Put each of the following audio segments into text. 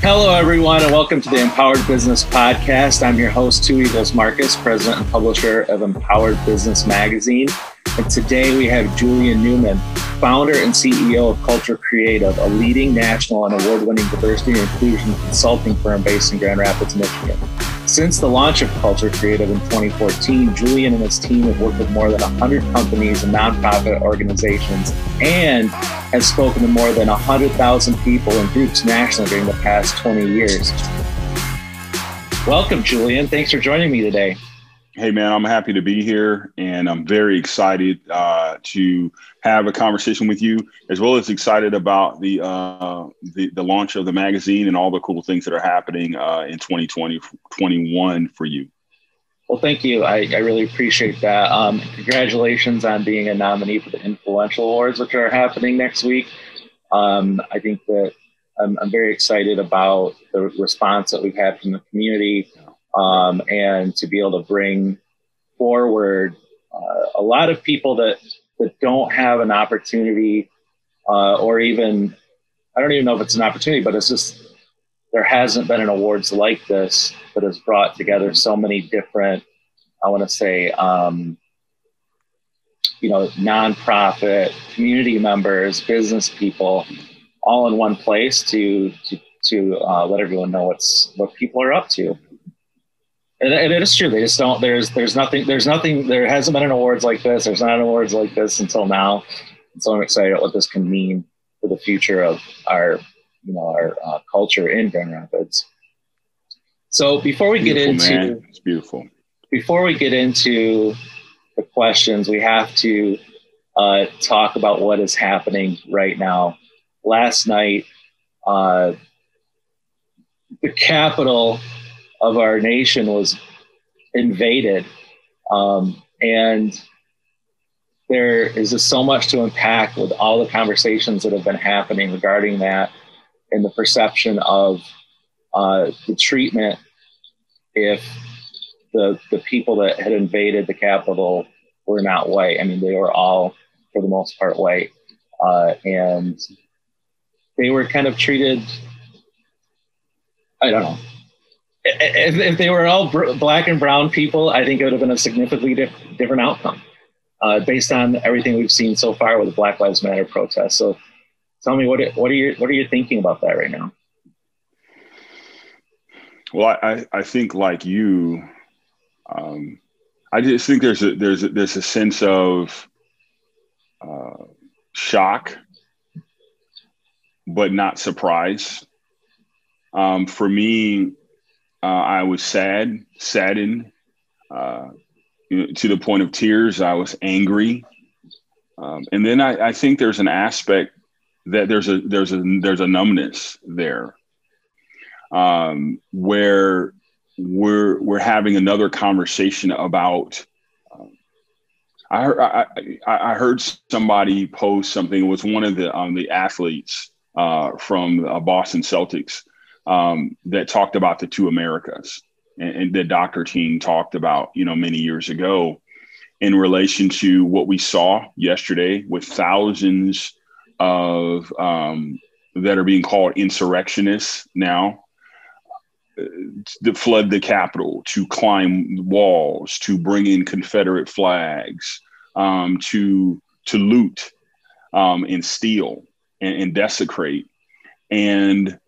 Hello, everyone, and welcome to the Empowered Business Podcast. I'm your host, Two Eagles Marcus, president and publisher of Empowered Business Magazine. And today we have Julian Newman, founder and CEO of Culture Creative, a leading national and award winning diversity and inclusion consulting firm based in Grand Rapids, Michigan. Since the launch of Culture Creative in 2014, Julian and his team have worked with more than 100 companies and nonprofit organizations and has spoken to more than 100,000 people and groups nationally during the past 20 years. Welcome, Julian. Thanks for joining me today. Hey, man, I'm happy to be here and I'm very excited uh, to have a conversation with you, as well as excited about the, uh, the, the launch of the magazine and all the cool things that are happening uh, in 2020, 21 for you. Well, thank you. I, I really appreciate that. Um, congratulations on being a nominee for the Influential Awards, which are happening next week. Um, I think that I'm, I'm very excited about the response that we've had from the community um, and to be able to bring forward uh, a lot of people that that don't have an opportunity uh, or even I don't even know if it's an opportunity, but it's just there hasn't been an awards like this that has brought together so many different I want to say um, you know nonprofit community members, business people, all in one place to to to uh, let everyone know what's what people are up to and, and it is true. They just don't. There's there's nothing. There's nothing. There hasn't been an awards like this. There's not an awards like this until now. And so I'm excited at what this can mean for the future of our you know our uh, culture in Grand Rapids. So before we beautiful, get into man. it's beautiful. Before we get into the questions, we have to uh, talk about what is happening right now. Last night, uh, the capital of our nation was invaded. Um, and there is just so much to unpack with all the conversations that have been happening regarding that and the perception of uh, the treatment if the, the people that had invaded the capital were not white. I mean, they were all, for the most part, white. Uh, and they were kind of treated, I don't know, if, if they were all br- black and brown people, I think it would have been a significantly diff- different outcome uh, based on everything we've seen so far with the Black Lives Matter protests. So, tell me what what are you what are you thinking about that right now? Well, I I think like you, um, I just think there's a there's a, there's a sense of uh, shock, but not surprise. Um, for me, uh, I was sad, saddened, uh, to the point of tears. I was angry, um, and then I, I, think there's an aspect that there's a there's a there's a numbness there, um, where we're we're having another conversation about. Um, I, I, I heard somebody post something. It was one of the um, the athletes uh, from uh, Boston Celtics um, that talked about the two Americas and, and that Dr. King talked about, you know, many years ago in relation to what we saw yesterday with thousands of um, that are being called insurrectionists now to flood the Capitol, to climb walls, to bring in Confederate flags, um, to to loot um, and steal and, and desecrate. And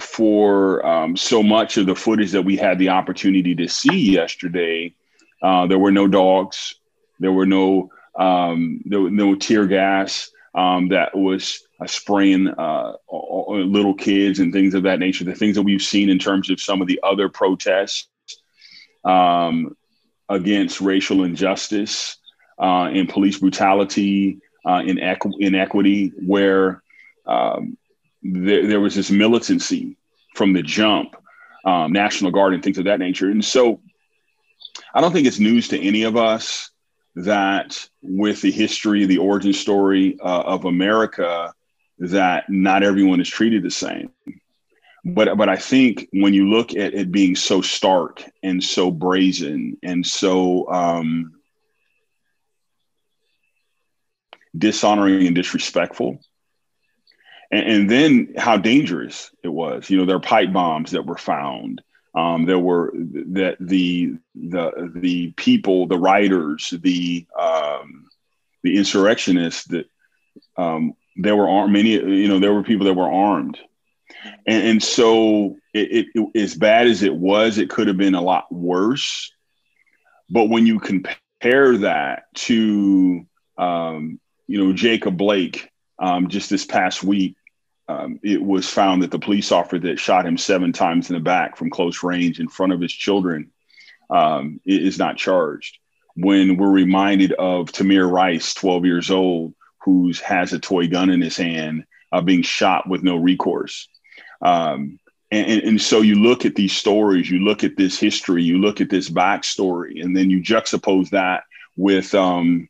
for um, so much of the footage that we had the opportunity to see yesterday, uh, there were no dogs, there were no um, there were no tear gas um, that was spraying uh, little kids and things of that nature. The things that we've seen in terms of some of the other protests um, against racial injustice uh, and police brutality, uh, inequ- inequity, where um, there, there was this militancy from the jump, um, National Guard and things of that nature. And so I don't think it's news to any of us that with the history, the origin story uh, of America, that not everyone is treated the same. But, but I think when you look at it being so stark and so brazen and so um, dishonoring and disrespectful, and, and, then how dangerous it was. You know, there are pipe bombs that were found. Um, there were that the the the people, the writers, the um, the insurrectionists that um, there were armed. Many, you know, there were people that were armed, and, and so it, it, it, as bad as it was, it could have been a lot worse. But when you compare that to, um, you know, Jacob Blake, um, just this past week, um, it was found that the police officer that shot him seven times in the back from close range in front of his children um, is not charged. When we're reminded of Tamir Rice, 12 years old, who has a toy gun in his hand, uh, being shot with no recourse. Um, and, and, so you look at these stories, you look at this history, you look at this backstory, and then you juxtapose that with, um,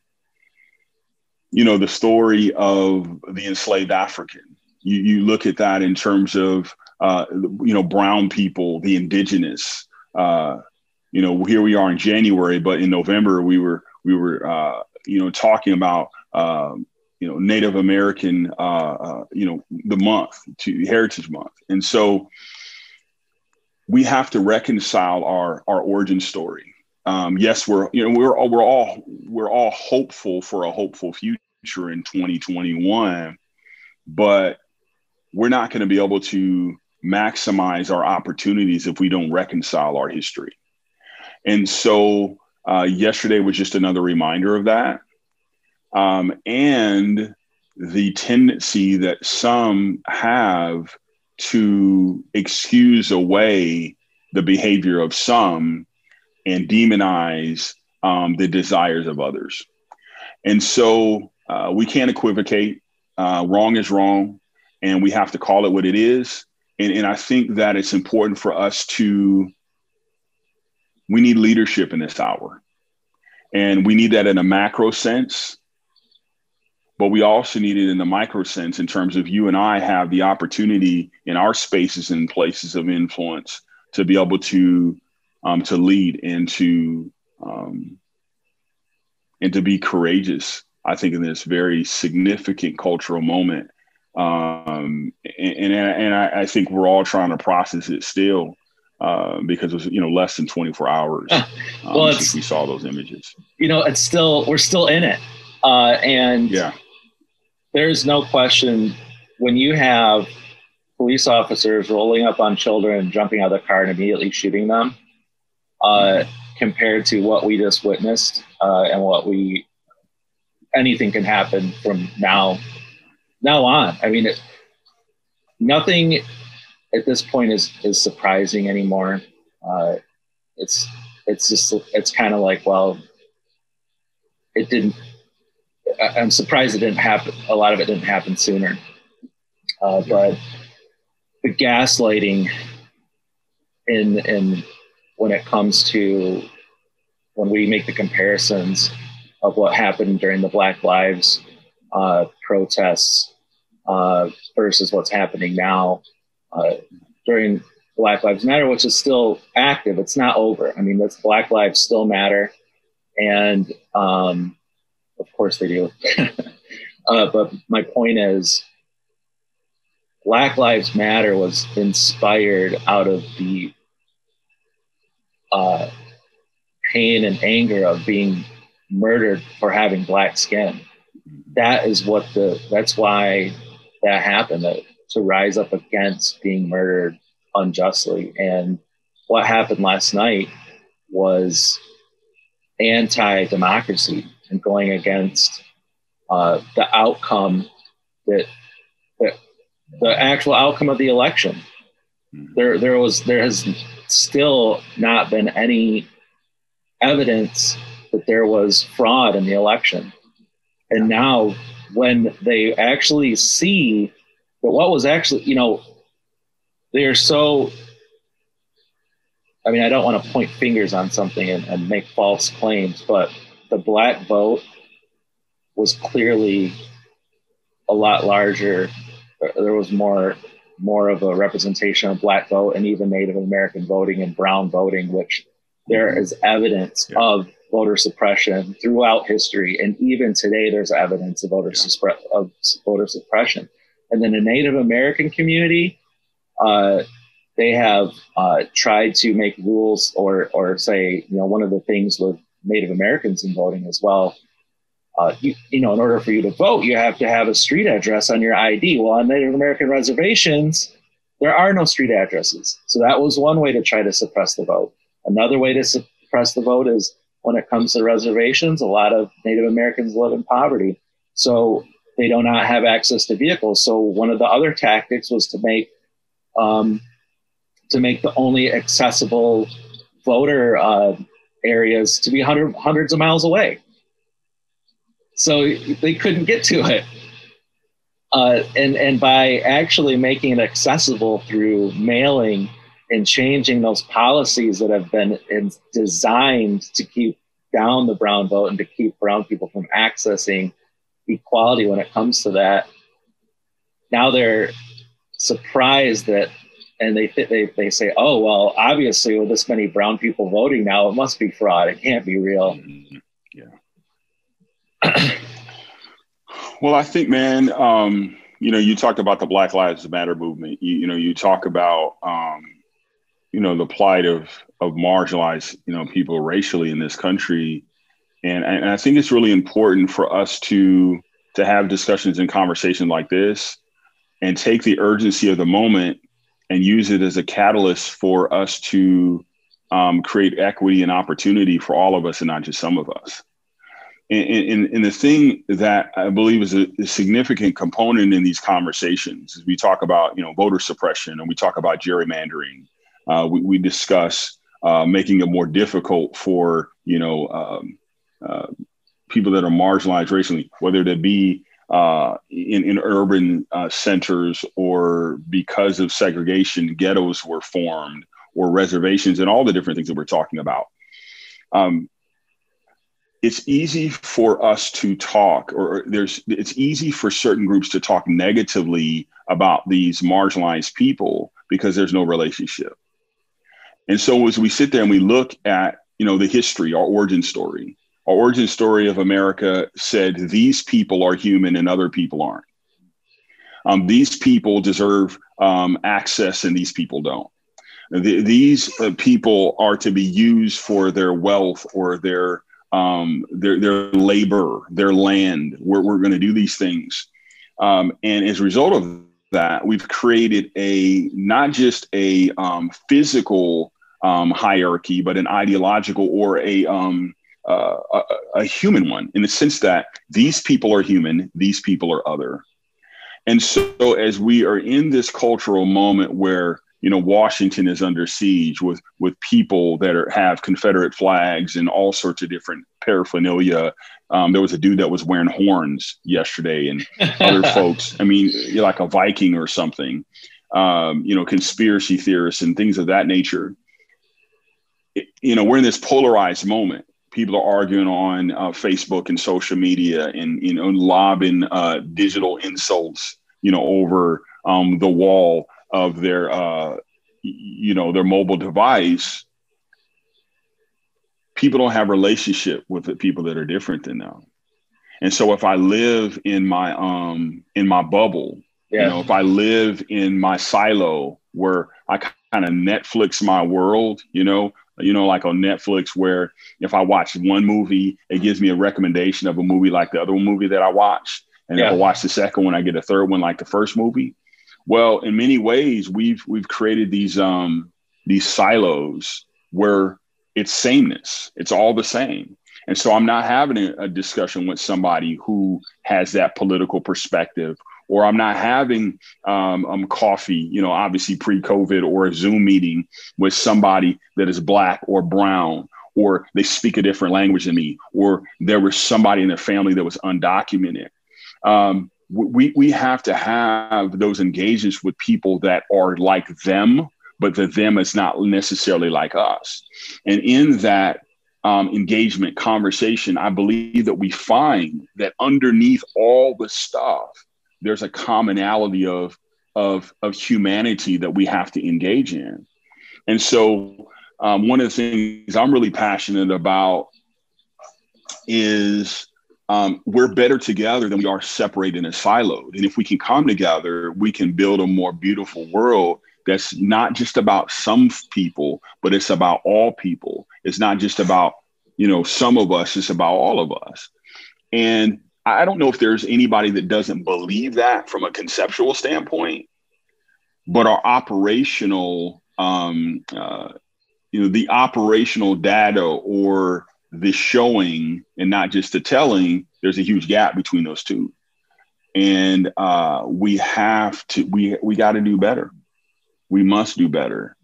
you know, the story of the enslaved African. You, you look at that in terms of, uh, you know, brown people, the indigenous. Uh, you know, here we are in January, but in November we were we were uh, you know talking about um, you know Native American uh, uh, you know the month to Heritage Month, and so we have to reconcile our our origin story. Um, yes, we're you know we're we're all we're all hopeful for a hopeful future in 2021, but we're not going to be able to maximize our opportunities if we don't reconcile our history. And so uh, yesterday was just another reminder of that um, and the tendency that some have to excuse away the behavior of some and demonize um, the desires of others. And so uh, we can't equivocate. Uh, wrong is wrong, and we have to call it what it is. And, and I think that it's important for us to, we need leadership in this hour. And we need that in a macro sense but we also need it in the micro sense in terms of you and I have the opportunity in our spaces and places of influence to be able to um, to lead and to um, and to be courageous. I think in this very significant cultural moment, um, and and, and I, I, think we're all trying to process it still uh, because it was you know less than 24 hours um, well, since we saw those images. You know, it's still we're still in it, uh, and yeah there's no question when you have police officers rolling up on children jumping out of the car and immediately shooting them uh, compared to what we just witnessed uh, and what we anything can happen from now now on i mean it, nothing at this point is is surprising anymore uh, it's it's just it's kind of like well it didn't I'm surprised it didn't happen. A lot of it didn't happen sooner. Uh, but the gaslighting in in when it comes to when we make the comparisons of what happened during the Black Lives uh, protests uh, versus what's happening now uh, during Black Lives Matter, which is still active. It's not over. I mean, that's Black Lives still matter, and um, of course they do. uh, but my point is, Black Lives Matter was inspired out of the uh, pain and anger of being murdered for having black skin. That is what the. That's why that happened. That, to rise up against being murdered unjustly. And what happened last night was anti-democracy and going against uh, the outcome that, that the actual outcome of the election. Hmm. There, there was, there has still not been any evidence that there was fraud in the election. And now, when they actually see that what was actually, you know, they are so. I mean, I don't want to point fingers on something and, and make false claims, but the black vote was clearly a lot larger. There was more more of a representation of black vote and even Native American voting and brown voting, which there is evidence yeah. of voter suppression throughout history, and even today there's evidence of voter yeah. of voter suppression. And then the Native American community, uh, they have uh, tried to make rules or, or say, you know, one of the things with Native Americans in voting as well. Uh, you, you, know, in order for you to vote, you have to have a street address on your ID. Well, on Native American reservations, there are no street addresses. So that was one way to try to suppress the vote. Another way to suppress the vote is when it comes to reservations, a lot of Native Americans live in poverty. So they do not have access to vehicles. So one of the other tactics was to make um, to make the only accessible voter uh, areas to be hundred, hundreds of miles away. So they couldn't get to it. Uh, and and by actually making it accessible through mailing and changing those policies that have been designed to keep down the brown vote and to keep brown people from accessing equality when it comes to that. Now they're surprised that, and they they they say, "Oh well, obviously with this many brown people voting now, it must be fraud. It can't be real." Mm-hmm. Yeah. well, I think, man. Um, you know, you talked about the Black Lives Matter movement. You, you know, you talk about um, you know the plight of of marginalized you know people racially in this country. And, and i think it's really important for us to to have discussions and conversations like this and take the urgency of the moment and use it as a catalyst for us to um, create equity and opportunity for all of us and not just some of us. And, and, and the thing that i believe is a, a significant component in these conversations is we talk about you know voter suppression and we talk about gerrymandering uh, we, we, discuss uh, making it more difficult for you know um, uh, people that are marginalized racially, whether they be uh, in, in urban uh, centers or because of segregation, ghettos were formed or reservations and all the different things that we're talking about. Um, it's easy for us to talk or there's it's easy for certain groups to talk negatively about these marginalized people because there's no relationship and so as we sit there and we look at, you know, the history, our origin story, our origin story of America said these people are human and other people aren't. Um, these people deserve um, access and these people don't. The, these uh, people are to be used for their wealth or their um, their their labor, their land. We're, we're going to do these things, um, and as a result of that, we've created a not just a um, physical um, hierarchy, but an ideological or a, um, uh, a, a human one in the sense that these people are human, these people are other. And so, as we are in this cultural moment where you know Washington is under siege with with people that are, have Confederate flags and all sorts of different paraphernalia. Um, there was a dude that was wearing horns yesterday, and other folks. I mean, like a Viking or something. Um, you know, conspiracy theorists and things of that nature you know, we're in this polarized moment. People are arguing on uh, Facebook and social media and, you know, lobbing uh, digital insults, you know, over um, the wall of their, uh, you know, their mobile device. People don't have relationship with the people that are different than them. And so if I live in my um in my bubble, yeah. you know, if I live in my silo where I kind of Netflix my world, you know, you know, like on Netflix, where if I watch one movie, it gives me a recommendation of a movie like the other movie that I watched. And yeah. if I watch the second one, I get a third one like the first movie. Well, in many ways, we've we've created these um these silos where it's sameness. It's all the same. And so I'm not having a, a discussion with somebody who has that political perspective or I'm not having um, um, coffee, you know, obviously pre COVID or a Zoom meeting with somebody that is black or brown, or they speak a different language than me, or there was somebody in their family that was undocumented. Um, we, we have to have those engagements with people that are like them, but the them is not necessarily like us. And in that um, engagement conversation, I believe that we find that underneath all the stuff, there's a commonality of of of humanity that we have to engage in and so um, one of the things i'm really passionate about is um, we're better together than we are separated and siloed. And if we can come together, we can build a more beautiful world that's not just about some people, but it's about all people. It's not just about, you know, some of us, it's about all of us. And I don't know if there's anybody that doesn't believe that from a conceptual standpoint, but our operational, um, uh, you know, the operational data or the showing and not just the telling, there's a huge gap between those two. And uh, we have to, we, we got to do better. We must do better.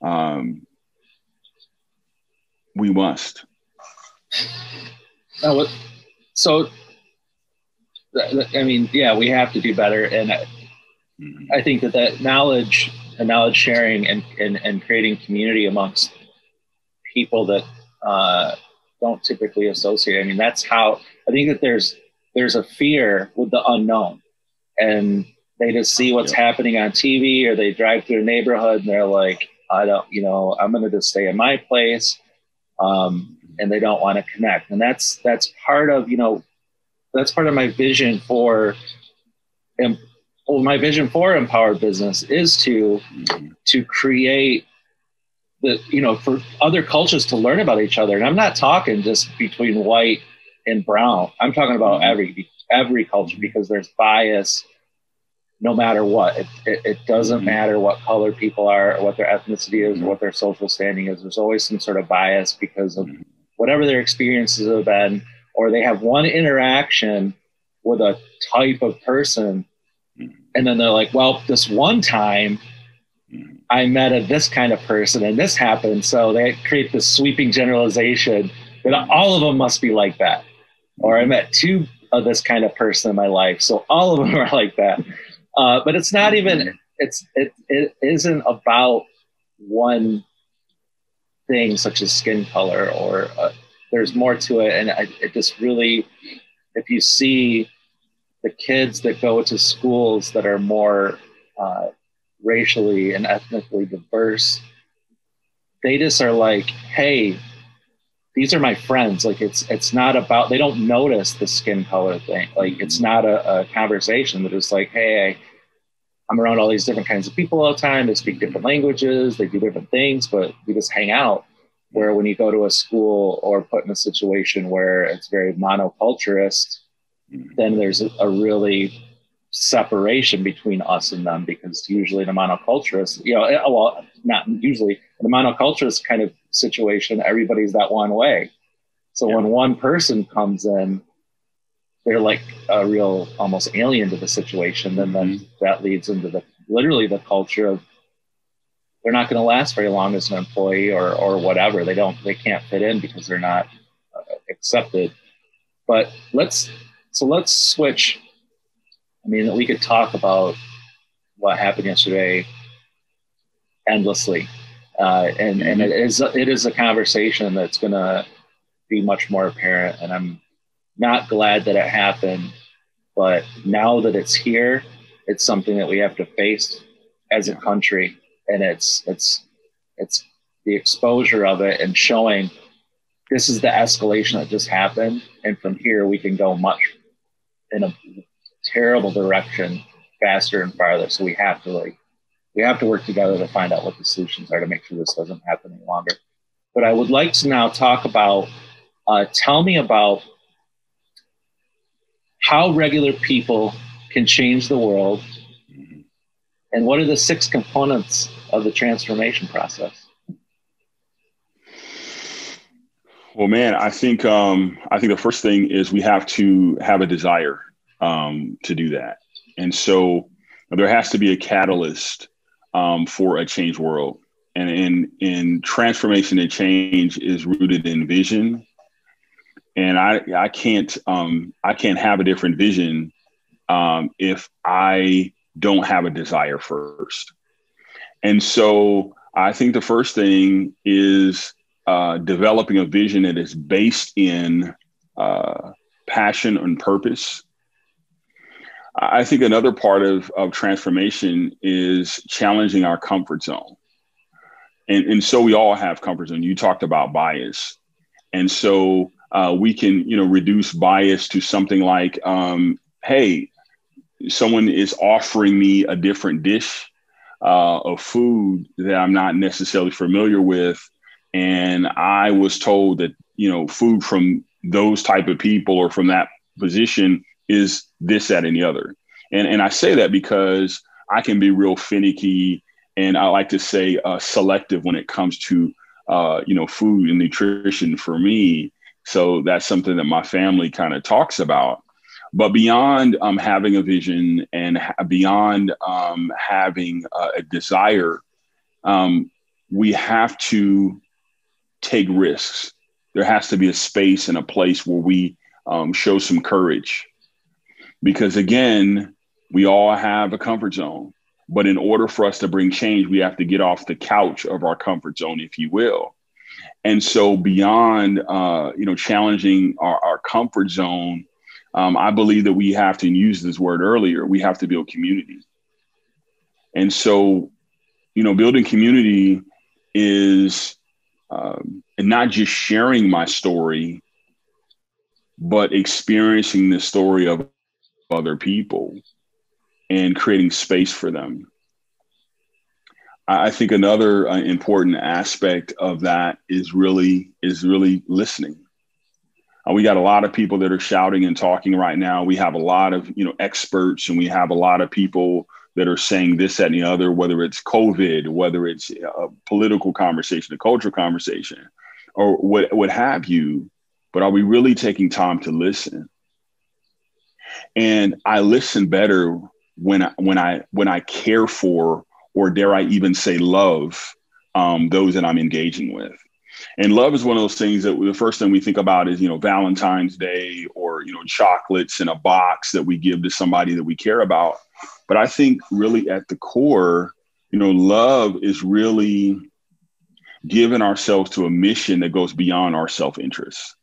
Um, we must. Oh, so, I mean, yeah, we have to do better. And I, mm-hmm. I think that that knowledge and knowledge sharing and, and, and creating community amongst people that uh, don't typically associate. I mean, that's how I think that there's there's a fear with the unknown, and they just see what's yeah. happening on TV or they drive through a neighborhood and they're like, I don't, you know, I'm going to just stay in my place, um, and they don't want to connect, and that's that's part of you know, that's part of my vision for. well, my vision for empowered business is to mm-hmm. to create the you know for other cultures to learn about each other and i'm not talking just between white and brown i'm talking about mm-hmm. every every culture because there's bias no matter what it, it, it doesn't mm-hmm. matter what color people are or what their ethnicity is or what their social standing is there's always some sort of bias because of mm-hmm. whatever their experiences have been or they have one interaction with a type of person and then they're like well this one time I met a this kind of person and this happened. So they create this sweeping generalization that all of them must be like that. Or I met two of this kind of person in my life. So all of them are like that. Uh, but it's not even, it's, it, it isn't about one thing such as skin color or uh, there's more to it. And I, it just really, if you see the kids that go to schools that are more uh, racially and ethnically diverse, they just are like, hey, these are my friends. Like it's it's not about they don't notice the skin color thing. Like it's not a, a conversation that is like, hey, I, I'm around all these different kinds of people all the time. They speak different languages, they do different things, but we just hang out. Where when you go to a school or put in a situation where it's very monoculturist, then there's a, a really separation between us and them because usually in a monoculturist, you know, eh, well, not usually in a monoculturist kind of situation, everybody's that one way. So yeah. when one person comes in, they're like a real almost alien to the situation. Then mm-hmm. then that leads into the literally the culture of they're not going to last very long as an employee or or whatever. They don't they can't fit in because they're not uh, accepted. But let's so let's switch I mean, we could talk about what happened yesterday endlessly, uh, and and it is it is a conversation that's going to be much more apparent. And I'm not glad that it happened, but now that it's here, it's something that we have to face as a country, and it's it's it's the exposure of it and showing this is the escalation that just happened, and from here we can go much in a terrible direction faster and farther. So we have to like we have to work together to find out what the solutions are to make sure this doesn't happen any longer. But I would like to now talk about uh, tell me about how regular people can change the world and what are the six components of the transformation process well man i think um, i think the first thing is we have to have a desire um, to do that. And so there has to be a catalyst um, for a change world. And in, in transformation and change is rooted in vision. And I, I can't um, I can't have a different vision um, if I don't have a desire first. And so I think the first thing is uh, developing a vision that is based in uh, passion and purpose I think another part of, of transformation is challenging our comfort zone. And, and so we all have comfort zone. You talked about bias. And so uh, we can you know reduce bias to something like um, hey someone is offering me a different dish uh, of food that i'm not necessarily familiar with. And i was told that you know food from those type of people or from that position is this that and the other. And and i say that because i can be real finicky and i like to say uh, selective when it comes to uh, you know food and nutrition for me. So that's something that my family kind of talks about. But beyond um, having a vision and ha- beyond um, having a desire, um, we have to take risks. There has to be a space and a place where we um, show some courage. Because again, we all have a comfort zone. But in order for us to bring change, we have to get off the couch of our comfort zone, if you will. And so, beyond uh, you know challenging our, our comfort zone, um, I believe that we have to use this word earlier. We have to build community. And so, you know, building community is um, not just sharing my story, but experiencing the story of other people and creating space for them. I think another uh, important aspect of that is really is really listening. Uh, we got a lot of people that are shouting and talking right now. We have a lot of you know experts, and we have a lot of people that are saying this, that, and the other. Whether it's COVID, whether it's a political conversation, a cultural conversation, or what what have you. But are we really taking time to listen? And I listen better when I, when I when I care for or dare I even say love um, those that I'm engaging with. And love is one of those things that the first thing we think about is, you know, Valentine's Day or, you know, chocolates in a box that we give to somebody that we care about. But I think really at the core, you know, love is really giving ourselves to a mission that goes beyond our self interest.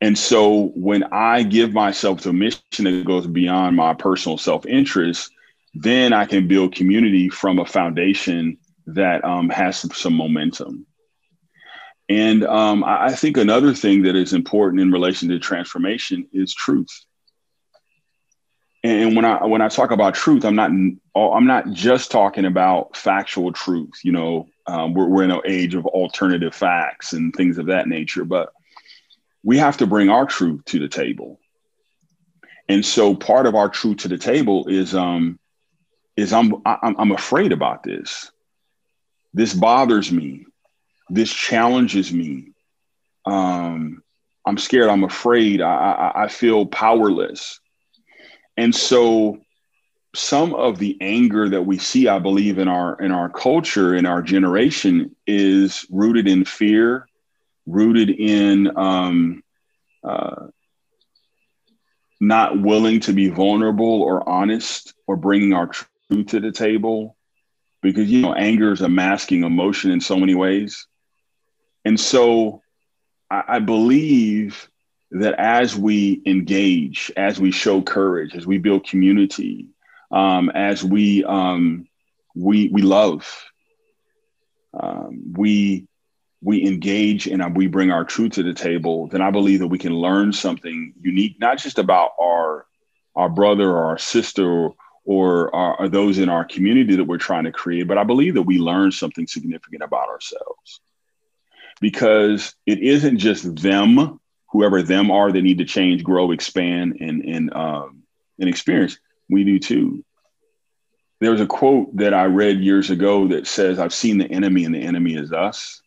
And so when I give myself to a mission that goes beyond my personal self interest, then I can build community from a foundation that um, has some, some, momentum. And um, I, I think another thing that is important in relation to transformation is truth. And when I when I talk about truth, I'm not I'm not just talking about factual truth. You know, um, we're we're in an age of alternative facts and things of that nature, but we have to bring our truth to the table. And so, part of our truth to the table is um, is I'm, I'm I'm afraid about this. This bothers me. This challenges me. Um, I'm scared. I'm afraid. I, I, I feel powerless. And so, some of the anger that we see, I believe, in our in our culture, in our generation, is rooted in fear, rooted in um, uh, not willing to be vulnerable or honest or bringing our truth to the table because you know anger is a masking emotion in so many ways and so I, I, believe that as we engage as we show courage as we build community um, as we um, we we love um, we we engage and we bring our truth to the table then i believe that we can learn something unique not just about our our brother or our sister or are, are, those in our community that we're trying to create. But I believe that we learn something significant about ourselves because it isn't just them, whoever them are, that need to change, grow, expand, and and um, and experience. We do too. There was a quote that I read years ago that says, "I've seen the enemy, and the enemy is us."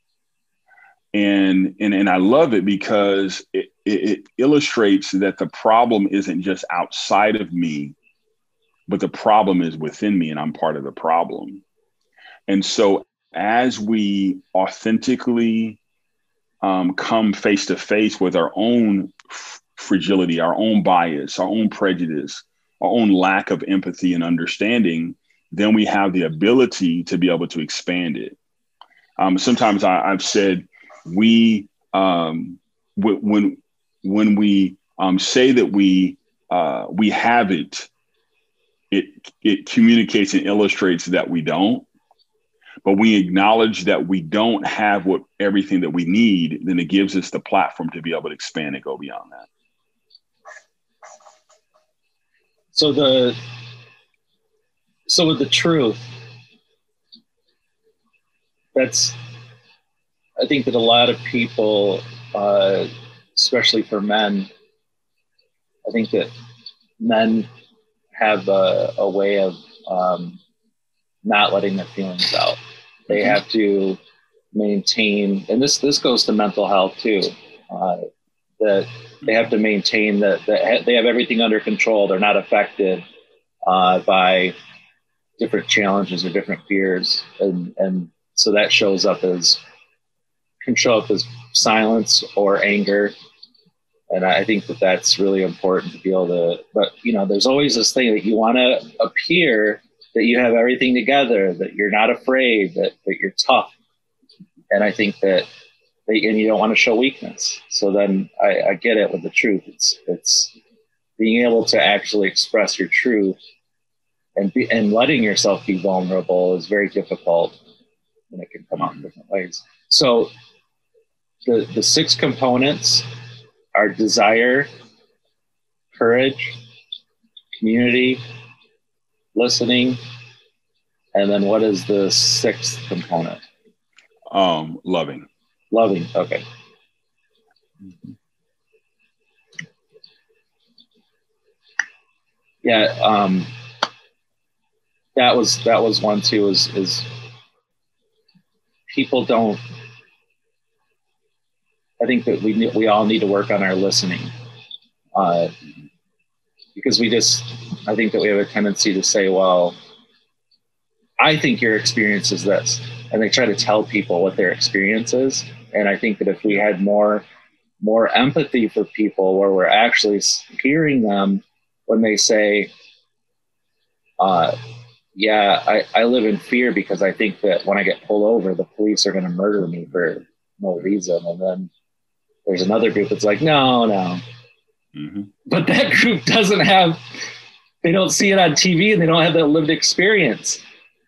And and and I love it because it, it, it illustrates that the problem isn't just outside of me but the problem is within me and I'm part of the problem. And so as we authentically um, come face to face with our own fragility, our own bias, our own prejudice, our own lack of empathy and understanding, then we have the ability to be able to expand it. Um, sometimes I, have said we um, w- when when we um, say that we uh, we have it it it communicates and illustrates that we don't but we acknowledge that we don't have what everything that we need, then it gives us the platform to be able to expand and go beyond that. So the so with the truth, that's I think that a lot of people, uh, especially for men, I think that men have a, a way of um, not letting their feelings out. They mm-hmm. have to maintain, and this this goes to mental health too. Uh, that they have to maintain that, that they have everything under control. They're not affected uh, by different challenges or different fears, and and so that shows up as can show up as silence or anger. And I think that that's really important to be able to, but you know, there's always this thing that you want to appear that you have everything together, that you're not afraid, that, that you're tough. And I think that, they, and you don't want to show weakness. So then I, I get it with the truth. It's, it's being able to actually express your truth and be, and letting yourself be vulnerable is very difficult and it can come out in different ways. So the, the six components are desire, courage, community, listening, and then what is the sixth component? Um, loving. Loving. Okay. Yeah. Um, that was that was one too. Is is people don't I think that we we all need to work on our listening, uh, because we just I think that we have a tendency to say, well, I think your experience is this, and they try to tell people what their experience is. And I think that if we had more more empathy for people, where we're actually hearing them when they say, uh, "Yeah, I, I live in fear because I think that when I get pulled over, the police are going to murder me for no reason," and then there's another group that's like, no, no. Mm-hmm. But that group doesn't have, they don't see it on TV and they don't have that lived experience.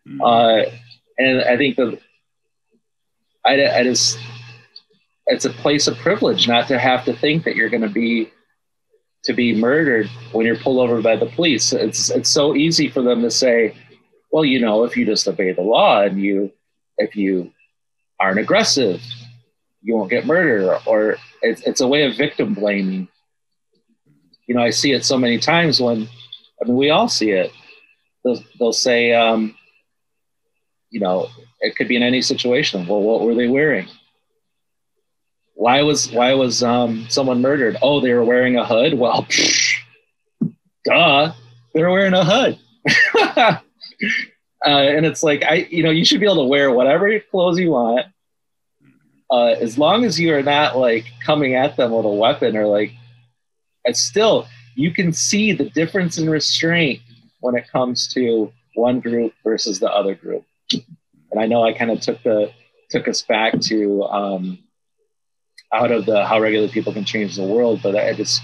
Mm-hmm. Uh, and I think that I, I just, it's a place of privilege not to have to think that you're going to be to be murdered when you're pulled over by the police. It's it's so easy for them to say, well, you know, if you just obey the law and you if you aren't aggressive, you won't get murdered or it's, it's a way of victim blaming. You know, I see it so many times when, I mean, we all see it. They'll, they'll say, um, you know, it could be in any situation. Well, what were they wearing? Why was why was um, someone murdered? Oh, they were wearing a hood. Well, psh, duh, they were wearing a hood. uh, and it's like I, you know, you should be able to wear whatever clothes you want uh, as long as you are not like coming at them with a weapon or like, it's still you can see the difference in restraint when it comes to one group versus the other group. And I know I kind of took the took us back to um, out of the how regular people can change the world, but I just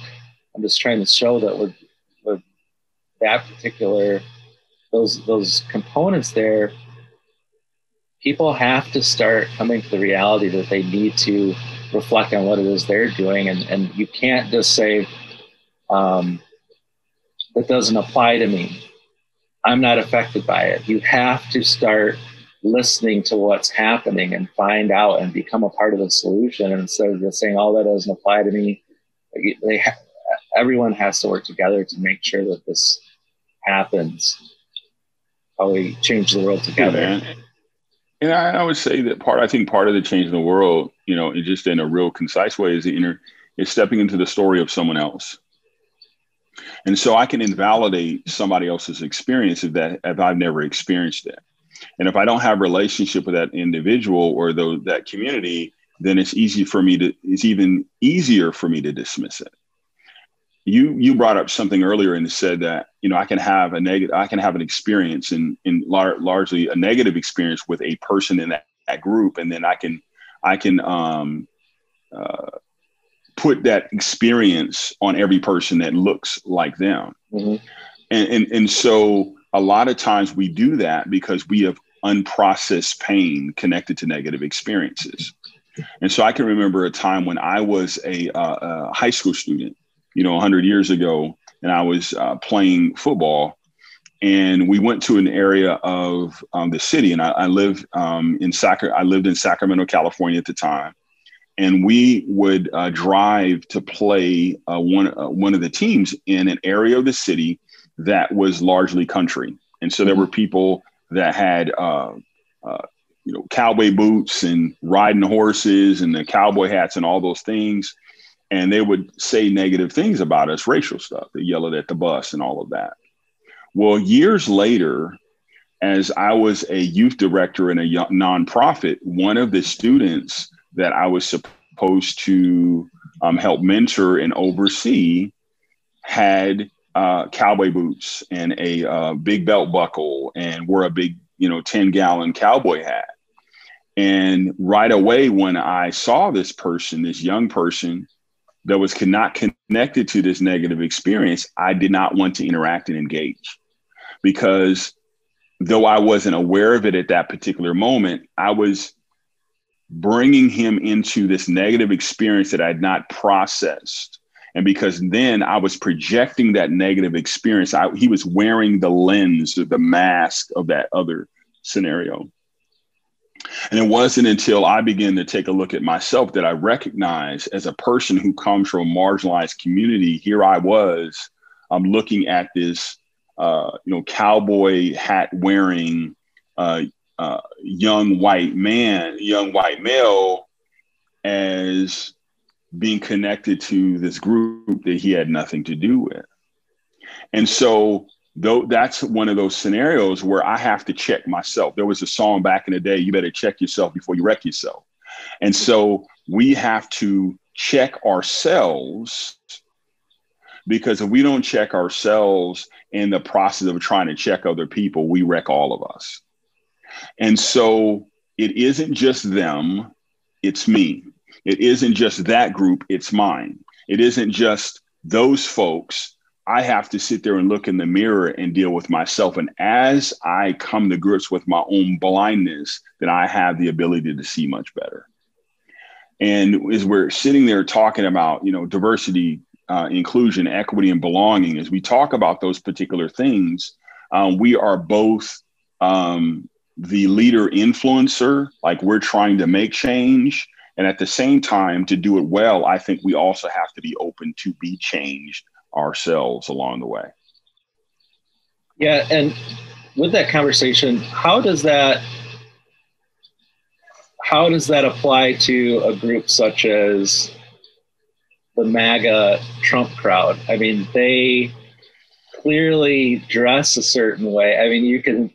I'm just trying to show that with with that particular those those components there people have to start coming to the reality that they need to reflect on what it is they're doing. And, and you can't just say, um, that doesn't apply to me. I'm not affected by it. You have to start listening to what's happening and find out and become a part of the solution instead of just saying, oh, that doesn't apply to me. They ha- everyone has to work together to make sure that this happens. How we change the world together. Yeah, and I, I, would say that part, I think part of the change in the world, you know, just in a real concise way, is the inner is stepping into the story of someone else. And so I can invalidate somebody else's experience if that if I've never experienced it. And if I don't have relationship with that individual or that community, then it's easy for me to it's even easier for me to dismiss it you you brought up something earlier and said that you know I can have a negative I can have an experience in in lar- largely a negative experience with a person in that, that group and then I can I can um, uh, put that experience on every person that looks like them mm-hmm. and, and and so a lot of times we do that because we have unprocessed pain connected to negative experiences. And so I can remember a time when I was a, uh, a high school student, you know, 100 years ago, and I was uh, playing football. And we went to an area of um, the city, and I, I live um, in Sac- I lived in Sacramento, California at the time and we would uh, drive to play uh, one uh, one of the teams in an area of the city that was largely country, and so there mm-hmm. were people that had uh, uh, you know cowboy boots and riding horses and the cowboy hats and all those things, and they would say negative things about us, racial stuff. They yelled at the bus and all of that. Well, years later, as I was a youth director in a nonprofit, one of the students that I was supposed to um, help mentor and oversee had uh, cowboy boots and a uh, big belt buckle and wore a big, you know, 10 gallon cowboy hat. And right away, when I saw this person, this young person that was not connected to this negative experience, I did not want to interact and engage because though I wasn't aware of it at that particular moment, I was bringing him into this negative experience that I had not processed. And because then I was projecting that negative experience, I, he was wearing the lens the mask of that other scenario. And it wasn't until I began to take a look at myself that I recognized as a person who comes from a marginalized community, here I was, I'm looking at this, uh, you know, cowboy hat wearing, uh, uh, young white man, young white male, as being connected to this group that he had nothing to do with. And so though that's one of those scenarios where I have to check myself. There was a song back in the day, you better check yourself before you wreck yourself. And so we have to check ourselves because if we don't check ourselves in the process of trying to check other people, we wreck all of us. And so it isn't just them, it's me. It isn't just that group, it's mine. It isn't just those folks. I have to sit there and look in the mirror and deal with myself. And as I come to grips with my own blindness, then I have the ability to see much better. And as we're sitting there talking about, you know, diversity, uh, inclusion, equity, and belonging, as we talk about those particular things, um, we are both um, the leader influencer, like we're trying to make change. And at the same time, to do it well, I think we also have to be open to be changed ourselves along the way. Yeah. And with that conversation, how does that how does that apply to a group such as the MAGA Trump crowd? I mean, they clearly dress a certain way. I mean, you can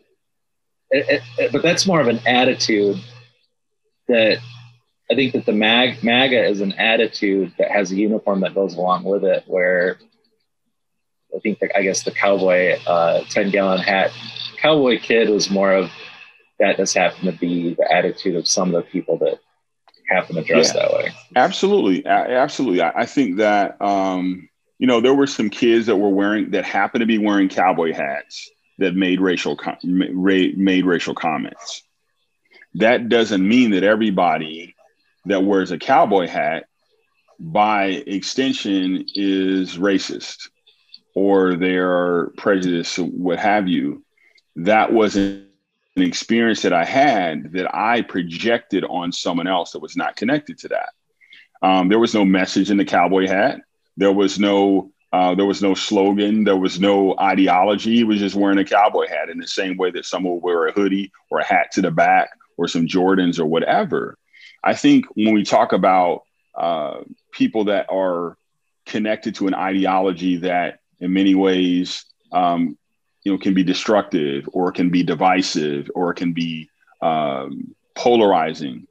it, it, but that's more of an attitude that I think that the mag MAGA is an attitude that has a uniform that goes along with it. Where I think that I guess the cowboy uh, ten gallon hat cowboy kid was more of that. Just happened to be the attitude of some of the people that happen to dress yeah, that way. Absolutely, absolutely. I, I think that um, you know there were some kids that were wearing that happened to be wearing cowboy hats that made racial made racial comments. That doesn't mean that everybody that wears a cowboy hat, by extension, is racist or they are prejudiced, what have you. That wasn't an experience that I had that I projected on someone else that was not connected to that. Um, there was no message in the cowboy hat. There was no uh, there was no slogan. There was no ideology. He was just wearing a cowboy hat in the same way that someone would wear a hoodie or a hat to the back or some Jordans or whatever. I think when we talk about uh, people that are connected to an ideology that in many ways um, you know can be destructive or can be divisive or can be um, polarizing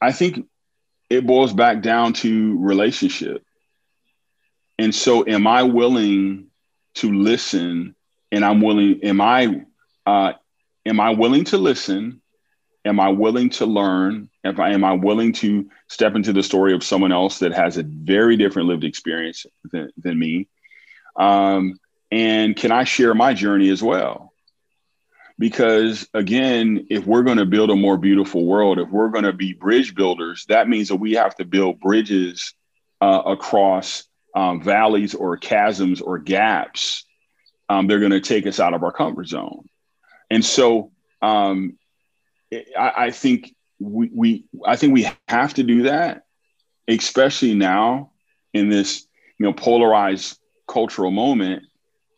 i think it boils back down to relationship and so, am I willing to listen? And I'm willing. Am I? Uh, am I willing to listen? Am I willing to learn? If I, am I willing to step into the story of someone else that has a very different lived experience than, than me? Um, and can I share my journey as well? because again, if we're going to build a more beautiful world, if we're going to be bridge builders, that means that we have to build bridges uh, across um, valleys or chasms or gaps. Um, they're going to take us out of our comfort zone. And so um, I, I think we, we I think we have to do that, especially now in this you know polarized cultural moment.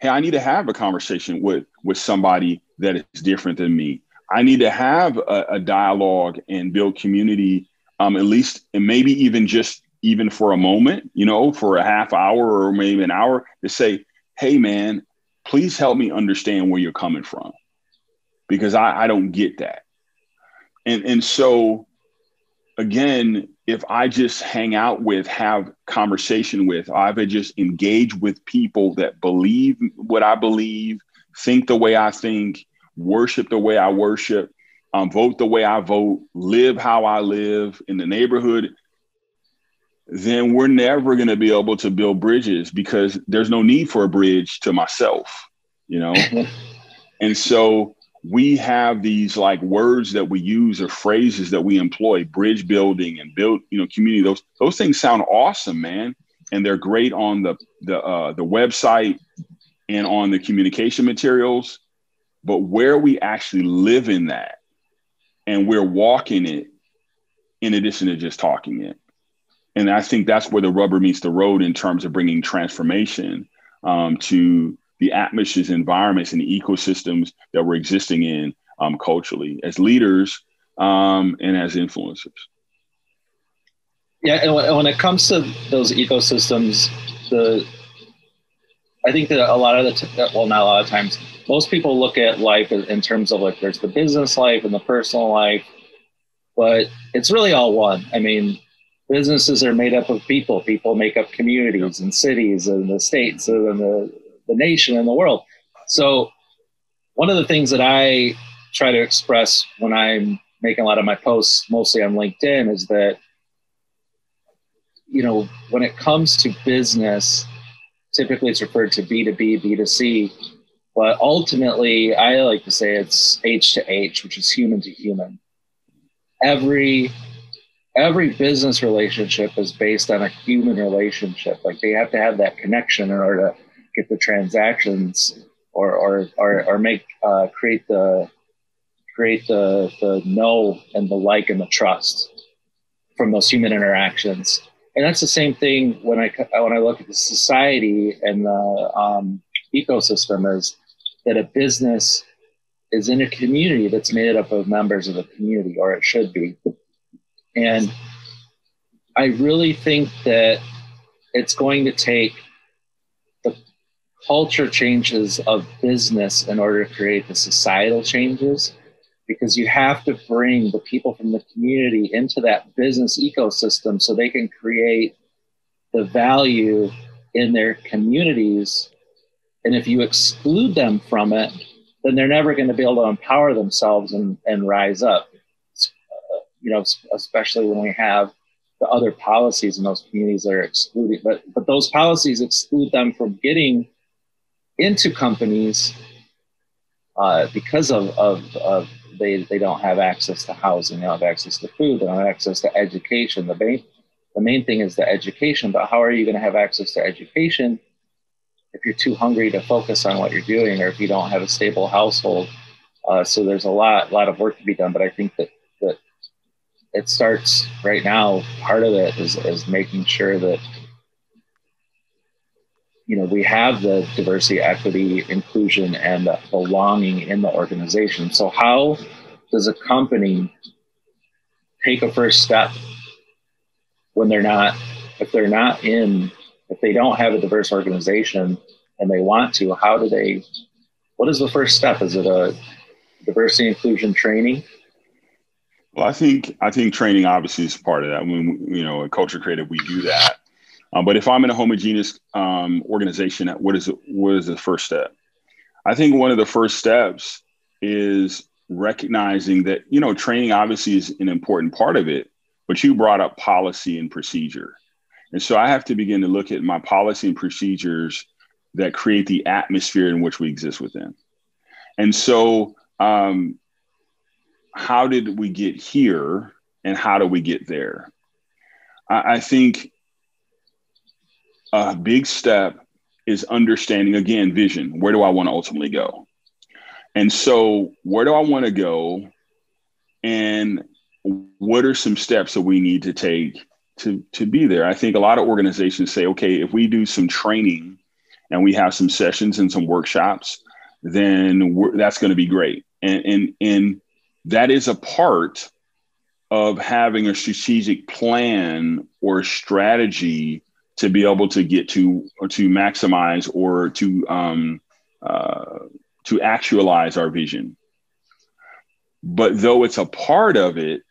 Hey, I need to have a conversation with with somebody that is different than me. I need to have a, a dialogue and build community, um, at least, and maybe even just even for a moment, you know, for a half hour or maybe an hour to say, hey, man, please help me understand where you're coming from because I, I don't get that. And, and so, again, if I just hang out with, have conversation with, I've just engage with people that believe what I believe, think the way I think, worship the way I worship, um, vote the way I vote, live how I live in the neighborhood, then we're never going to be able to build bridges because there's no need for a bridge to myself, you know? and so we have these like words that we use or phrases that we employ, bridge building and build, you know, community. Those those things sound awesome, man. And they're great on the the uh, the website and on the communication materials. But where we actually live in that and we're walking it in addition to just talking it and I think that's where the rubber meets the road in terms of bringing transformation um, to the atmospheres, environments, and ecosystems that we're existing in um, culturally as leaders um, and as influencers. Yeah, and when it comes to those ecosystems, the I think that a lot of the t- well, not a lot of times, most people look at life in terms of like there's the business life and the personal life, but it's really all one. I mean, businesses are made up of people. People make up communities and cities and the states and the, the nation and the world. So, one of the things that I try to express when I'm making a lot of my posts, mostly on LinkedIn, is that, you know, when it comes to business, typically it's referred to B2B, B2C, but ultimately I like to say it's H to H, which is human to human. Every every business relationship is based on a human relationship. Like they have to have that connection in order to get the transactions or or or, or make uh, create the create the the know and the like and the trust from those human interactions. And that's the same thing when I when I look at the society and the um, ecosystem is that a business is in a community that's made up of members of a community, or it should be. And I really think that it's going to take the culture changes of business in order to create the societal changes because you have to bring the people from the community into that business ecosystem so they can create the value in their communities. And if you exclude them from it, then they're never going to be able to empower themselves and, and rise up you know, especially when we have the other policies in those communities that are excluded. But but those policies exclude them from getting into companies uh, because of, of, of they, they don't have access to housing, they don't have access to food, they don't have access to education. The main the main thing is the education, but how are you going to have access to education if you're too hungry to focus on what you're doing or if you don't have a stable household? Uh, so there's a lot lot of work to be done, but I think that that it starts right now. Part of it is, is making sure that you know we have the diversity, equity, inclusion, and belonging in the organization. So how does a company take a first step when they're not if they're not in if they don't have a diverse organization and they want to how do they what is the first step is it a diversity inclusion training well, I think I think training obviously is part of that. When you know, at Culture Creative, we do that. Um, but if I'm in a homogeneous um, organization, what is what is the first step? I think one of the first steps is recognizing that you know training obviously is an important part of it, but you brought up policy and procedure, and so I have to begin to look at my policy and procedures that create the atmosphere in which we exist within. And so um, how did we get here and how do we get there? I, I think a big step is understanding again vision. Where do I want to ultimately go? And so, where do I want to go? And what are some steps that we need to take to, to be there? I think a lot of organizations say, okay, if we do some training and we have some sessions and some workshops, then that's going to be great. And, and, and that is a part of having a strategic plan or strategy to be able to get to or to maximize or to um, uh, to actualize our vision. But though it's a part of it,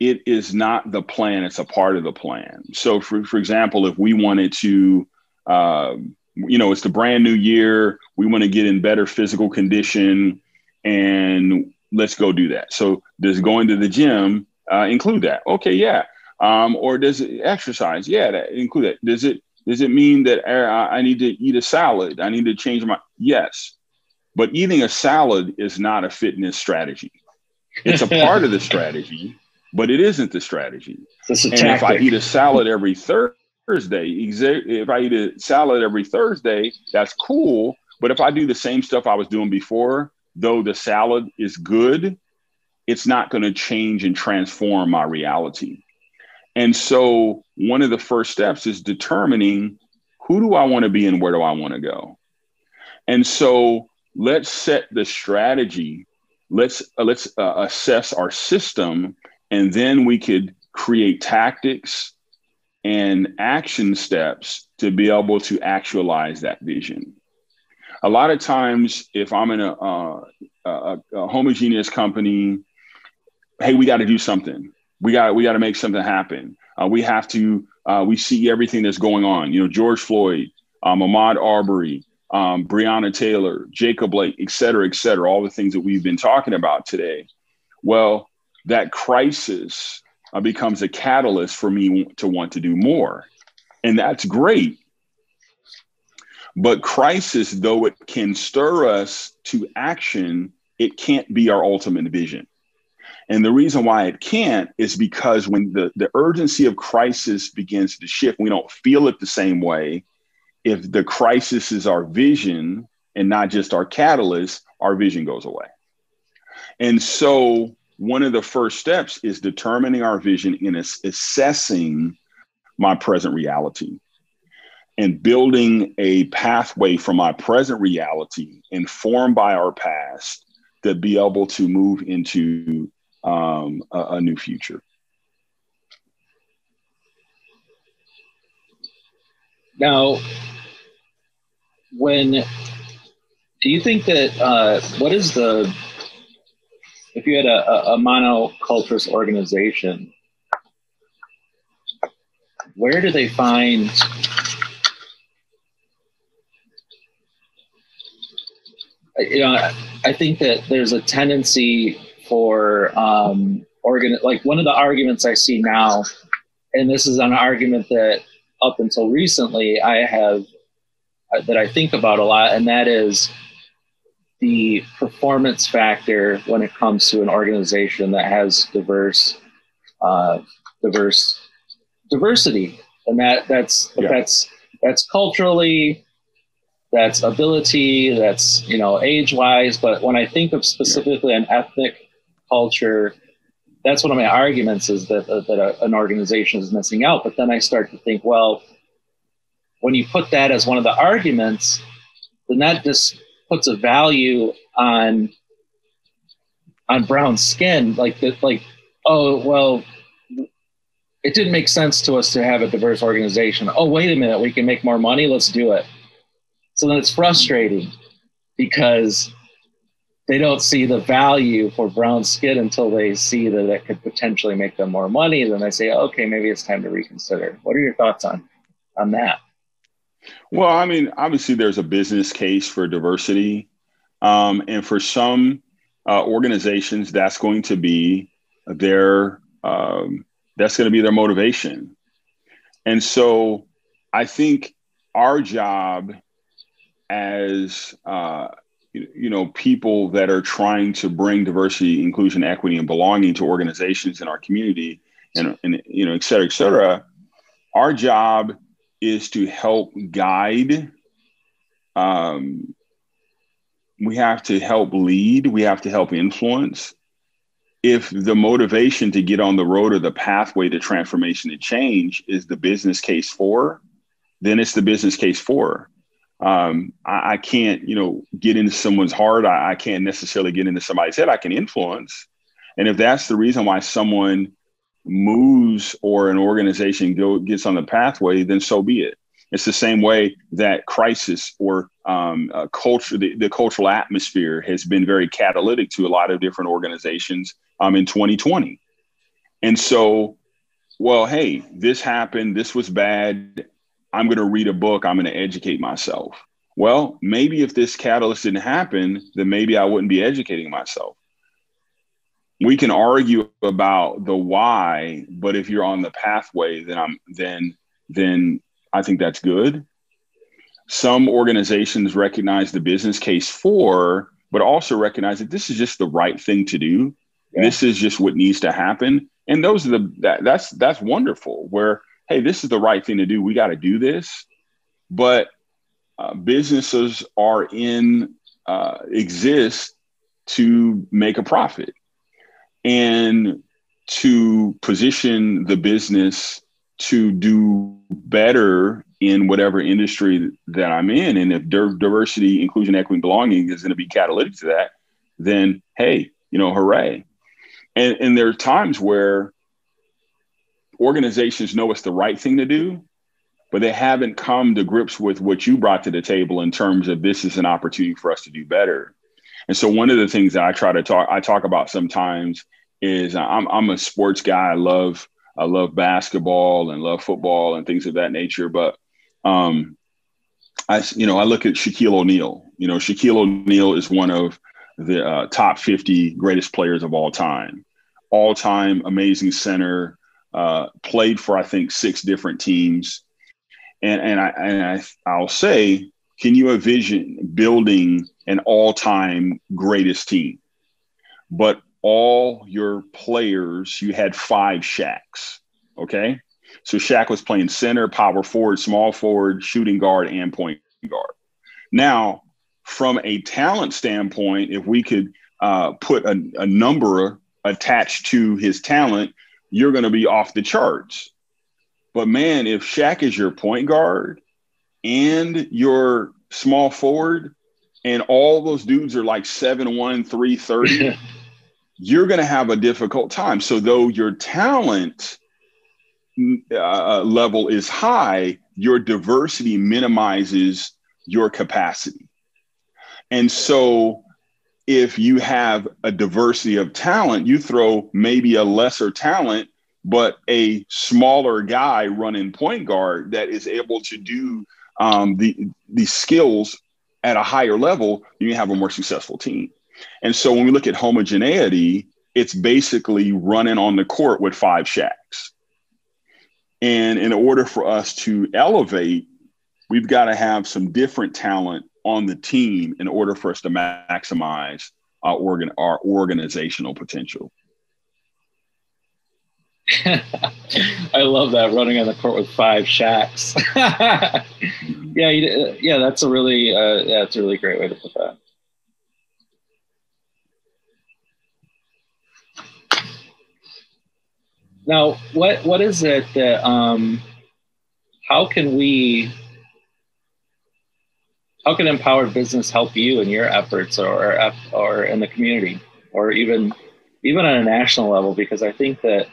it is not the plan. It's a part of the plan. So, for for example, if we wanted to, uh, you know, it's the brand new year, we want to get in better physical condition, and let's go do that. So, does going to the gym uh, include that? Okay, yeah. Um, or does it exercise? Yeah, that include that. Does it does it mean that uh, I need to eat a salad? I need to change my yes. But eating a salad is not a fitness strategy. It's a part of the strategy, but it isn't the strategy. and tactic. if I eat a salad every Thursday, if I eat a salad every Thursday, that's cool. But if I do the same stuff I was doing before, though the salad is good, it's not going to change and transform my reality. And so one of the first steps is determining who do I want to be and where do I want to go. And so let's set the strategy. Let's uh, let's uh, assess our system, and then we could create tactics and action steps to be able to actualize that vision. A lot of times, if I'm in a, uh, a, a homogeneous company, hey, we got to do something we got we got to make something happen. Uh, we have to. Uh, we see everything that's going on. You know, George Floyd, um, Ahmaud Arbery, um, Breonna Taylor, Jacob Blake, et cetera, et cetera. All the things that we've been talking about today. Well, that crisis uh, becomes a catalyst for me to want to do more, and that's great. But crisis, though it can stir us to action, it can't be our ultimate vision. And the reason why it can't is because when the, the urgency of crisis begins to shift, we don't feel it the same way. If the crisis is our vision and not just our catalyst, our vision goes away. And so, one of the first steps is determining our vision and assessing my present reality and building a pathway from my present reality informed by our past to be able to move into um, a, a new future. Now, when do you think that uh, what is the if you had a, a, organization, where do they find you know I think that there's a tendency for um, organ. Like one of the arguments I see now, and this is an argument that up until recently I have uh, that I think about a lot, and that is the performance factor when it comes to an organization that has diverse, uh, diverse diversity, and that that's yeah. that's that's culturally, that's ability, that's you know age wise. But when I think of specifically an ethnic culture. That's one of my arguments is that, uh, that, that a, an organization is missing out. But then I start to think, well, when you put that as one of the arguments, then that just puts a value on on brown skin, like that, like oh well, it didn't make sense to us to have a diverse organization. Oh wait a minute, we can make more money. Let's do it. So then it's frustrating because they don't see the value for brown skin until they see that it could potentially make them more money. Then they say, okay, maybe it's time to reconsider. What are your thoughts on on that? Well, I mean, obviously, there's a business case for diversity, um, and for some uh, organizations, that's going to be their um, that's going to be their motivation. And so, I think our job as uh, you know people that are trying to bring diversity inclusion equity and belonging to organizations in our community and, and you know et cetera et cetera our job is to help guide um, we have to help lead we have to help influence. If the motivation to get on the road or the pathway to transformation and change is the business case for then it's the business case for um, I, I, can't, you know, get into someone's heart. I, I can't necessarily get into somebody's head. I can influence. And if that's the reason why someone moves or an organization go, gets on the pathway, then so be it. It's the same way that crisis or um, uh, culture, the, the, cultural atmosphere has been very catalytic to a lot of different organizations um, in 2020. And so, well, hey, this happened. This was bad. I'm going to read a book, I'm going to educate myself. Well, maybe if this catalyst didn't happen, then maybe I wouldn't be educating myself. We can argue about the why, but if you're on the pathway, then I'm then then I think that's good. Some organizations recognize the business case for, but also recognize that this is just the right thing to do. Yeah. This is just what needs to happen. And those are the that, that's that's wonderful where hey, this is the right thing to do. We got to do this. But uh, businesses are in, uh, exist to make a profit and to position the business to do better in whatever industry that I'm in. And if diversity, inclusion, equity, and belonging is going to be catalytic to that, then hey, you know, hooray. And, and there are times where organizations know it's the right thing to do, but they haven't come to grips with what you brought to the table in terms of this is an opportunity for us to do better. And so one of the things that I try to talk, I talk about sometimes is I'm, I'm a sports guy. I love, I love basketball and love football and things of that nature. But, um, I, you know, I look at Shaquille O'Neal, you know, Shaquille O'Neal is one of the uh, top 50 greatest players of all time, all time amazing center, uh, played for I think six different teams, and and I and I I'll say, can you envision building an all-time greatest team, but all your players, you had five Shaqs, okay? So Shaq was playing center, power forward, small forward, shooting guard, and point guard. Now, from a talent standpoint, if we could uh, put a, a number attached to his talent, you're going to be off the charts. But man, if Shaq is your point guard and your small forward, and all those dudes are like 7 1, 330, you're going to have a difficult time. So, though your talent uh, level is high, your diversity minimizes your capacity. And so, if you have a diversity of talent, you throw maybe a lesser talent, but a smaller guy running point guard that is able to do um, the the skills at a higher level, you have a more successful team. And so when we look at homogeneity, it's basically running on the court with five Shaqs. And in order for us to elevate, we've got to have some different talent on the team in order for us to maximize our organ our organizational potential. I love that running on the court with five Shaqs. yeah, yeah, that's a really uh, yeah, that's a really great way to put that. Now, what what is it that um, how can we how can empowered business help you in your efforts or or in the community or even even on a national level? Because i think that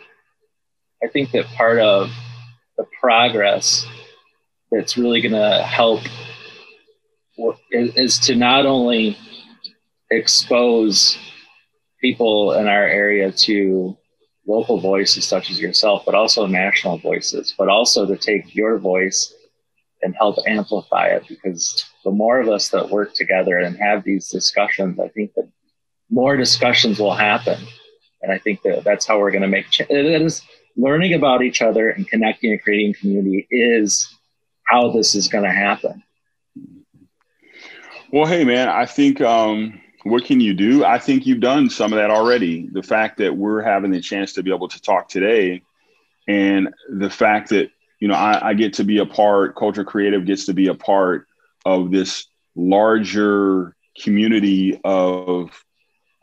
i think that part of the progress that's really going to help is, to not only expose people in our area to local voices such as yourself but also national voices but also to take your voice and help amplify it because the more of us that work together and have these discussions, I think that more discussions will happen. And I think that that's how we're going to make change. It is learning about each other and connecting and creating community is how this is going to happen. Well, hey, man, I think um, what can you do? I think you've done some of that already. The fact that we're having the chance to be able to talk today, and the fact that you know I, I get to be a part, Culture Creative gets to be a part of this larger community of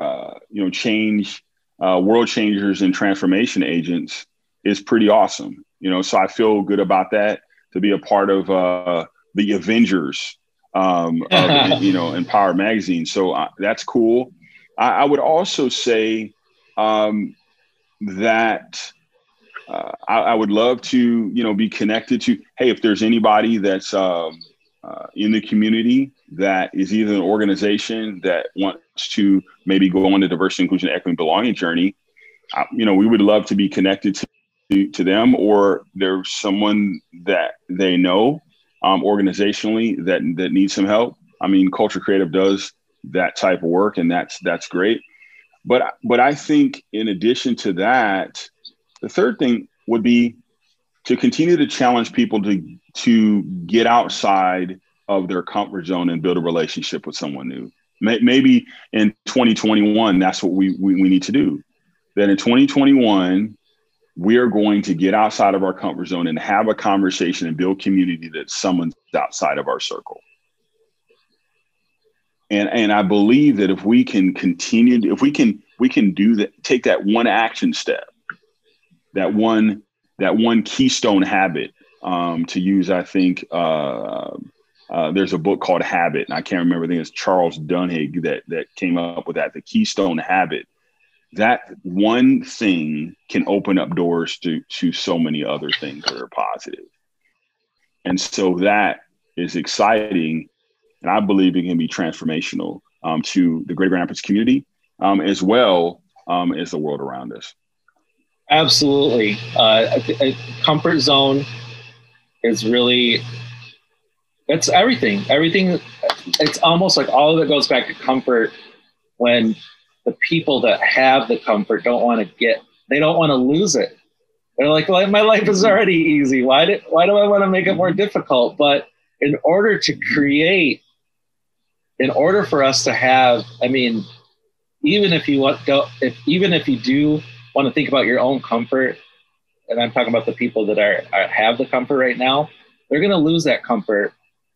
uh, you know change, uh, world changers and transformation agents is pretty awesome. You know, so I feel good about that to be a part of uh, the Avengers um, of, you know, Empower Magazine. So uh, that's cool. I, I, would also say um, that uh, I, I, would love to, you know, be connected to. Hey, if there's anybody that's um, uh, in the community that is either an organization that wants to maybe go on the diversity, inclusion, equity, and belonging journey, uh, you know, we would love to be connected to to them or there's someone that they know um, organizationally that that needs some help. I mean, Culture Creative does that type of work, and that's that's great. But but I think in addition to that, the third thing would be to continue to challenge people to to get outside of their comfort zone and build a relationship with someone new. Maybe in 2021, that's what we, we, we need to do. That in 2021, we are going to get outside of our comfort zone and have a conversation and build community that someone's outside of our circle. And, and I believe that if we can continue, if we can, we can do that, take that one action step, that one, that one keystone habit um, to use, I think, uh, uh, there's a book called Habit, and I can't remember. I think it's Charles Duhigg that that came up with that. The Keystone Habit that one thing can open up doors to to so many other things that are positive. And so that is exciting, and I believe it can be transformational um, to the Greater Grand Rapids community um, as well um, as the world around us. Absolutely, uh, a, a comfort zone is really it's everything. Everything. It's almost like all of it goes back to comfort when the people that have the comfort don't want to get they don't want to lose it they're like well, my life is already easy why do, why do i want to make it more difficult but in order to create in order for us to have i mean even if you want if even if you do want to think about your own comfort and i'm talking about the people that are, are have the comfort right now they're going to lose that comfort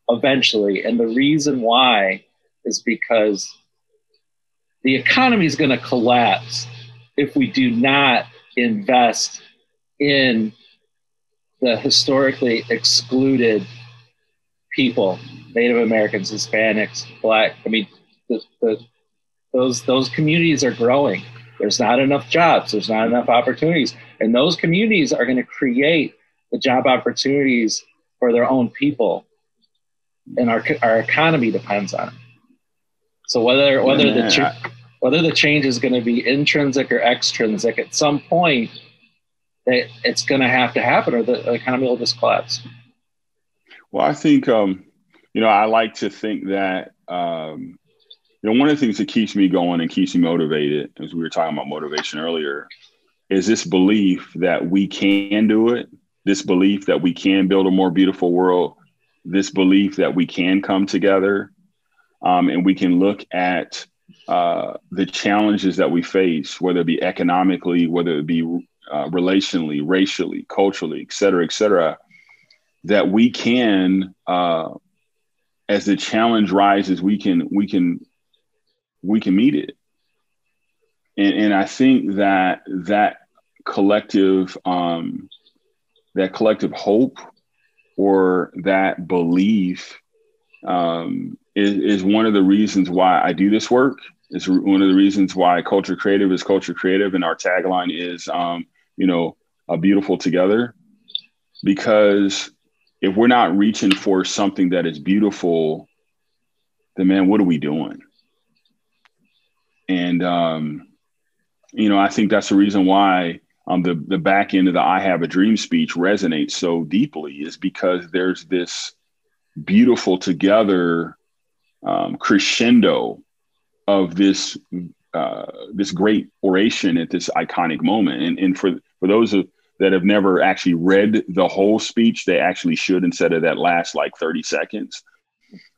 eventually and the reason why is because the economy is going to collapse if we do not invest in the historically excluded people, Native Americans, Hispanics, Black. I mean, the, the, those those communities are growing. There's not enough jobs. There's not enough opportunities, and those communities are going to create the job opportunities for their own people, and our our economy depends on it. So whether whether yeah, the whether the change is going to be intrinsic or extrinsic, at some point, it, it's going to have to happen, or the economy will just collapse. Well, I think um, you know I like to think that um, you know one of the things that keeps me going and keeps me motivated, as we were talking about motivation earlier, is this belief that we can do it. This belief that we can build a more beautiful world. This belief that we can come together um, and we can look at uh, the challenges that we face, whether it be economically, whether it be uh, relationally, racially, culturally, et cetera, et cetera, that we can, uh, as the challenge rises, we can we can we can meet it. And, and I think that that collective um, that collective hope or that belief um, is, is one of the reasons why I do this work. It's one of the reasons why Culture Creative is Culture Creative, and our tagline is, um, you know, a beautiful together. Because if we're not reaching for something that is beautiful, then man, what are we doing? And um, you know, I think that's the reason why um, the the back end of the "I Have a Dream" speech resonates so deeply, is because there's this beautiful together um, crescendo of this uh, this great oration at this iconic moment. And, and for for those of, that have never actually read the whole speech, they actually should instead of that last like 30 seconds.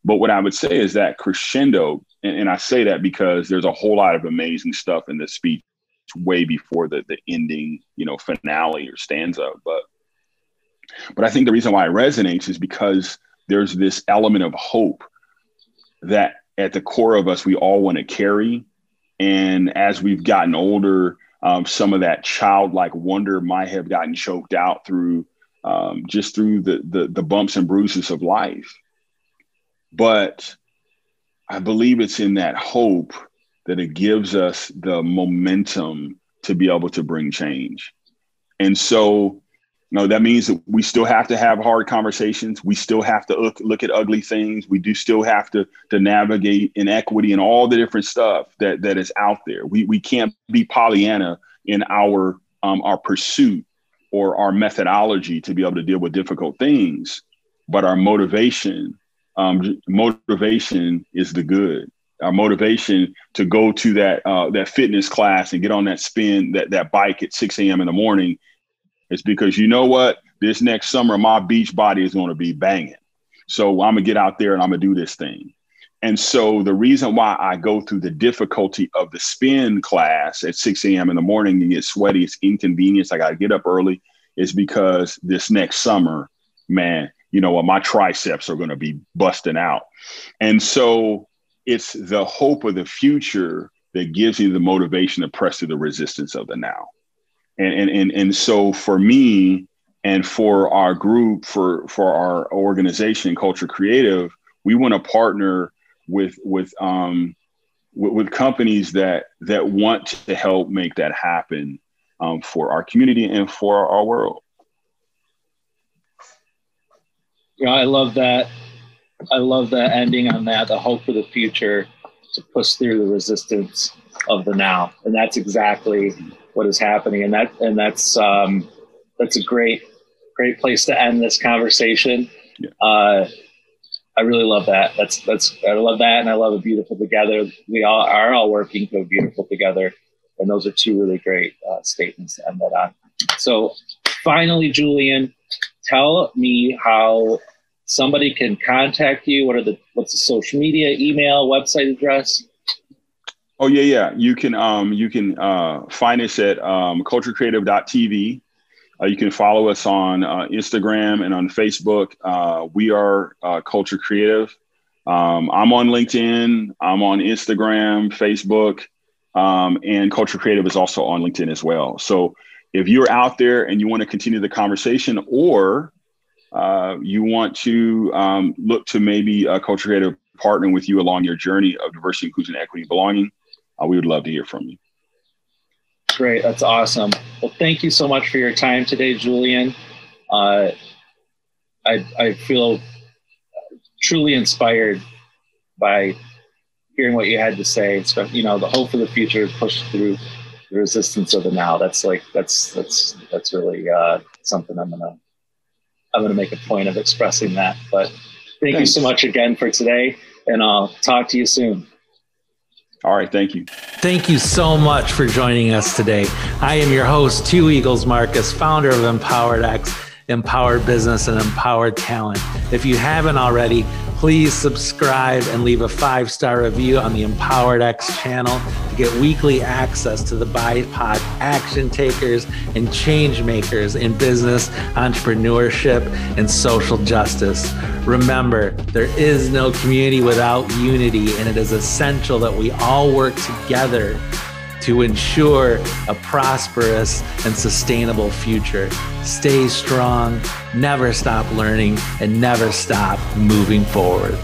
But what I would say is that crescendo, and, and I say that because there's a whole lot of amazing stuff in this speech way before the the ending, you know, finale or stanza. But but I think the reason why it resonates is because there's this element of hope that at the core of us we all want to carry. And as we've gotten older, um, some of that childlike wonder might have gotten choked out through um, just through the, the the bumps and bruises of life. But I believe it's in that hope that it gives us the momentum to be able to bring change. And so no, that means that we still have to have hard conversations. We still have to look, look at ugly things. We do still have to to navigate inequity and all the different stuff that that is out there. We we can't be Pollyanna in our um, our pursuit or our methodology to be able to deal with difficult things, but our motivation um, motivation is the good. Our motivation to go to that uh, that fitness class and get on that spin that that bike at 6 a.m. in the morning is because you know what? This next summer, my beach body is going to be banging. So I'm gonna get out there and I'm gonna do this thing. And so the reason why I go through the difficulty of the spin class at 6 a.m. in the morning and get sweaty, it's inconvenience. I gotta get up early, is because this next summer, man, you know my triceps are gonna be busting out. And so it's the hope of the future that gives you the motivation to press through the resistance of the now and and and, and so for me and for our group for for our organization culture creative we want to partner with with um with, with, companies that that want to help make that happen um, for our community and for our world yeah i love that i love that ending on that the hope for the future to push through the resistance of the now and that's exactly what is happening, and that and that's um, that's a great great place to end this conversation. Yeah. Uh, I really love that. That's that's I love that, and I love a beautiful together. We all are all working to a beautiful together, and those are two really great uh, statements to end that on. So, finally, Julian, tell me how somebody can contact you. What are the what's the social media, email, website address? Oh yeah, yeah. You can um you can uh, find us at um, culturecreative.tv. Uh, you can follow us on uh, Instagram and on Facebook. Uh, we are uh, Culture Creative. Um, I'm on LinkedIn. I'm on Instagram, Facebook, um, and Culture Creative is also on LinkedIn as well. So if you're out there and you want to continue the conversation, or uh, you want to um, look to maybe a Culture Creative partner with you along your journey of diversity, inclusion, equity, belonging uh, we would love to hear from you. Great. That's awesome. Well, thank you so much for your time today, Julian. Uh, I, I feel truly inspired by hearing what you had to say. It's, you know, the hope for the future pushed through the resistance of the now. That's like, that's, that's, that's really uh, something I'm going to, I'm going to make a point of expressing that. But thank Thanks. you so much again for today and I'll talk to you soon. All right. Thank you. Thank you so much for joining us today. I am your host, Two Eagles Marcus, founder of Empowered X, Empowered Business, and Empowered Talent. If you haven't already, please subscribe and leave a five star review on the Empowered X channel to get weekly access to the BIPOC action takers and change makers in business, entrepreneurship, and social justice. Remember, there is no community without unity, and it is essential that we all work together to ensure a prosperous and sustainable future. Stay strong, never stop learning, and never stop moving forward.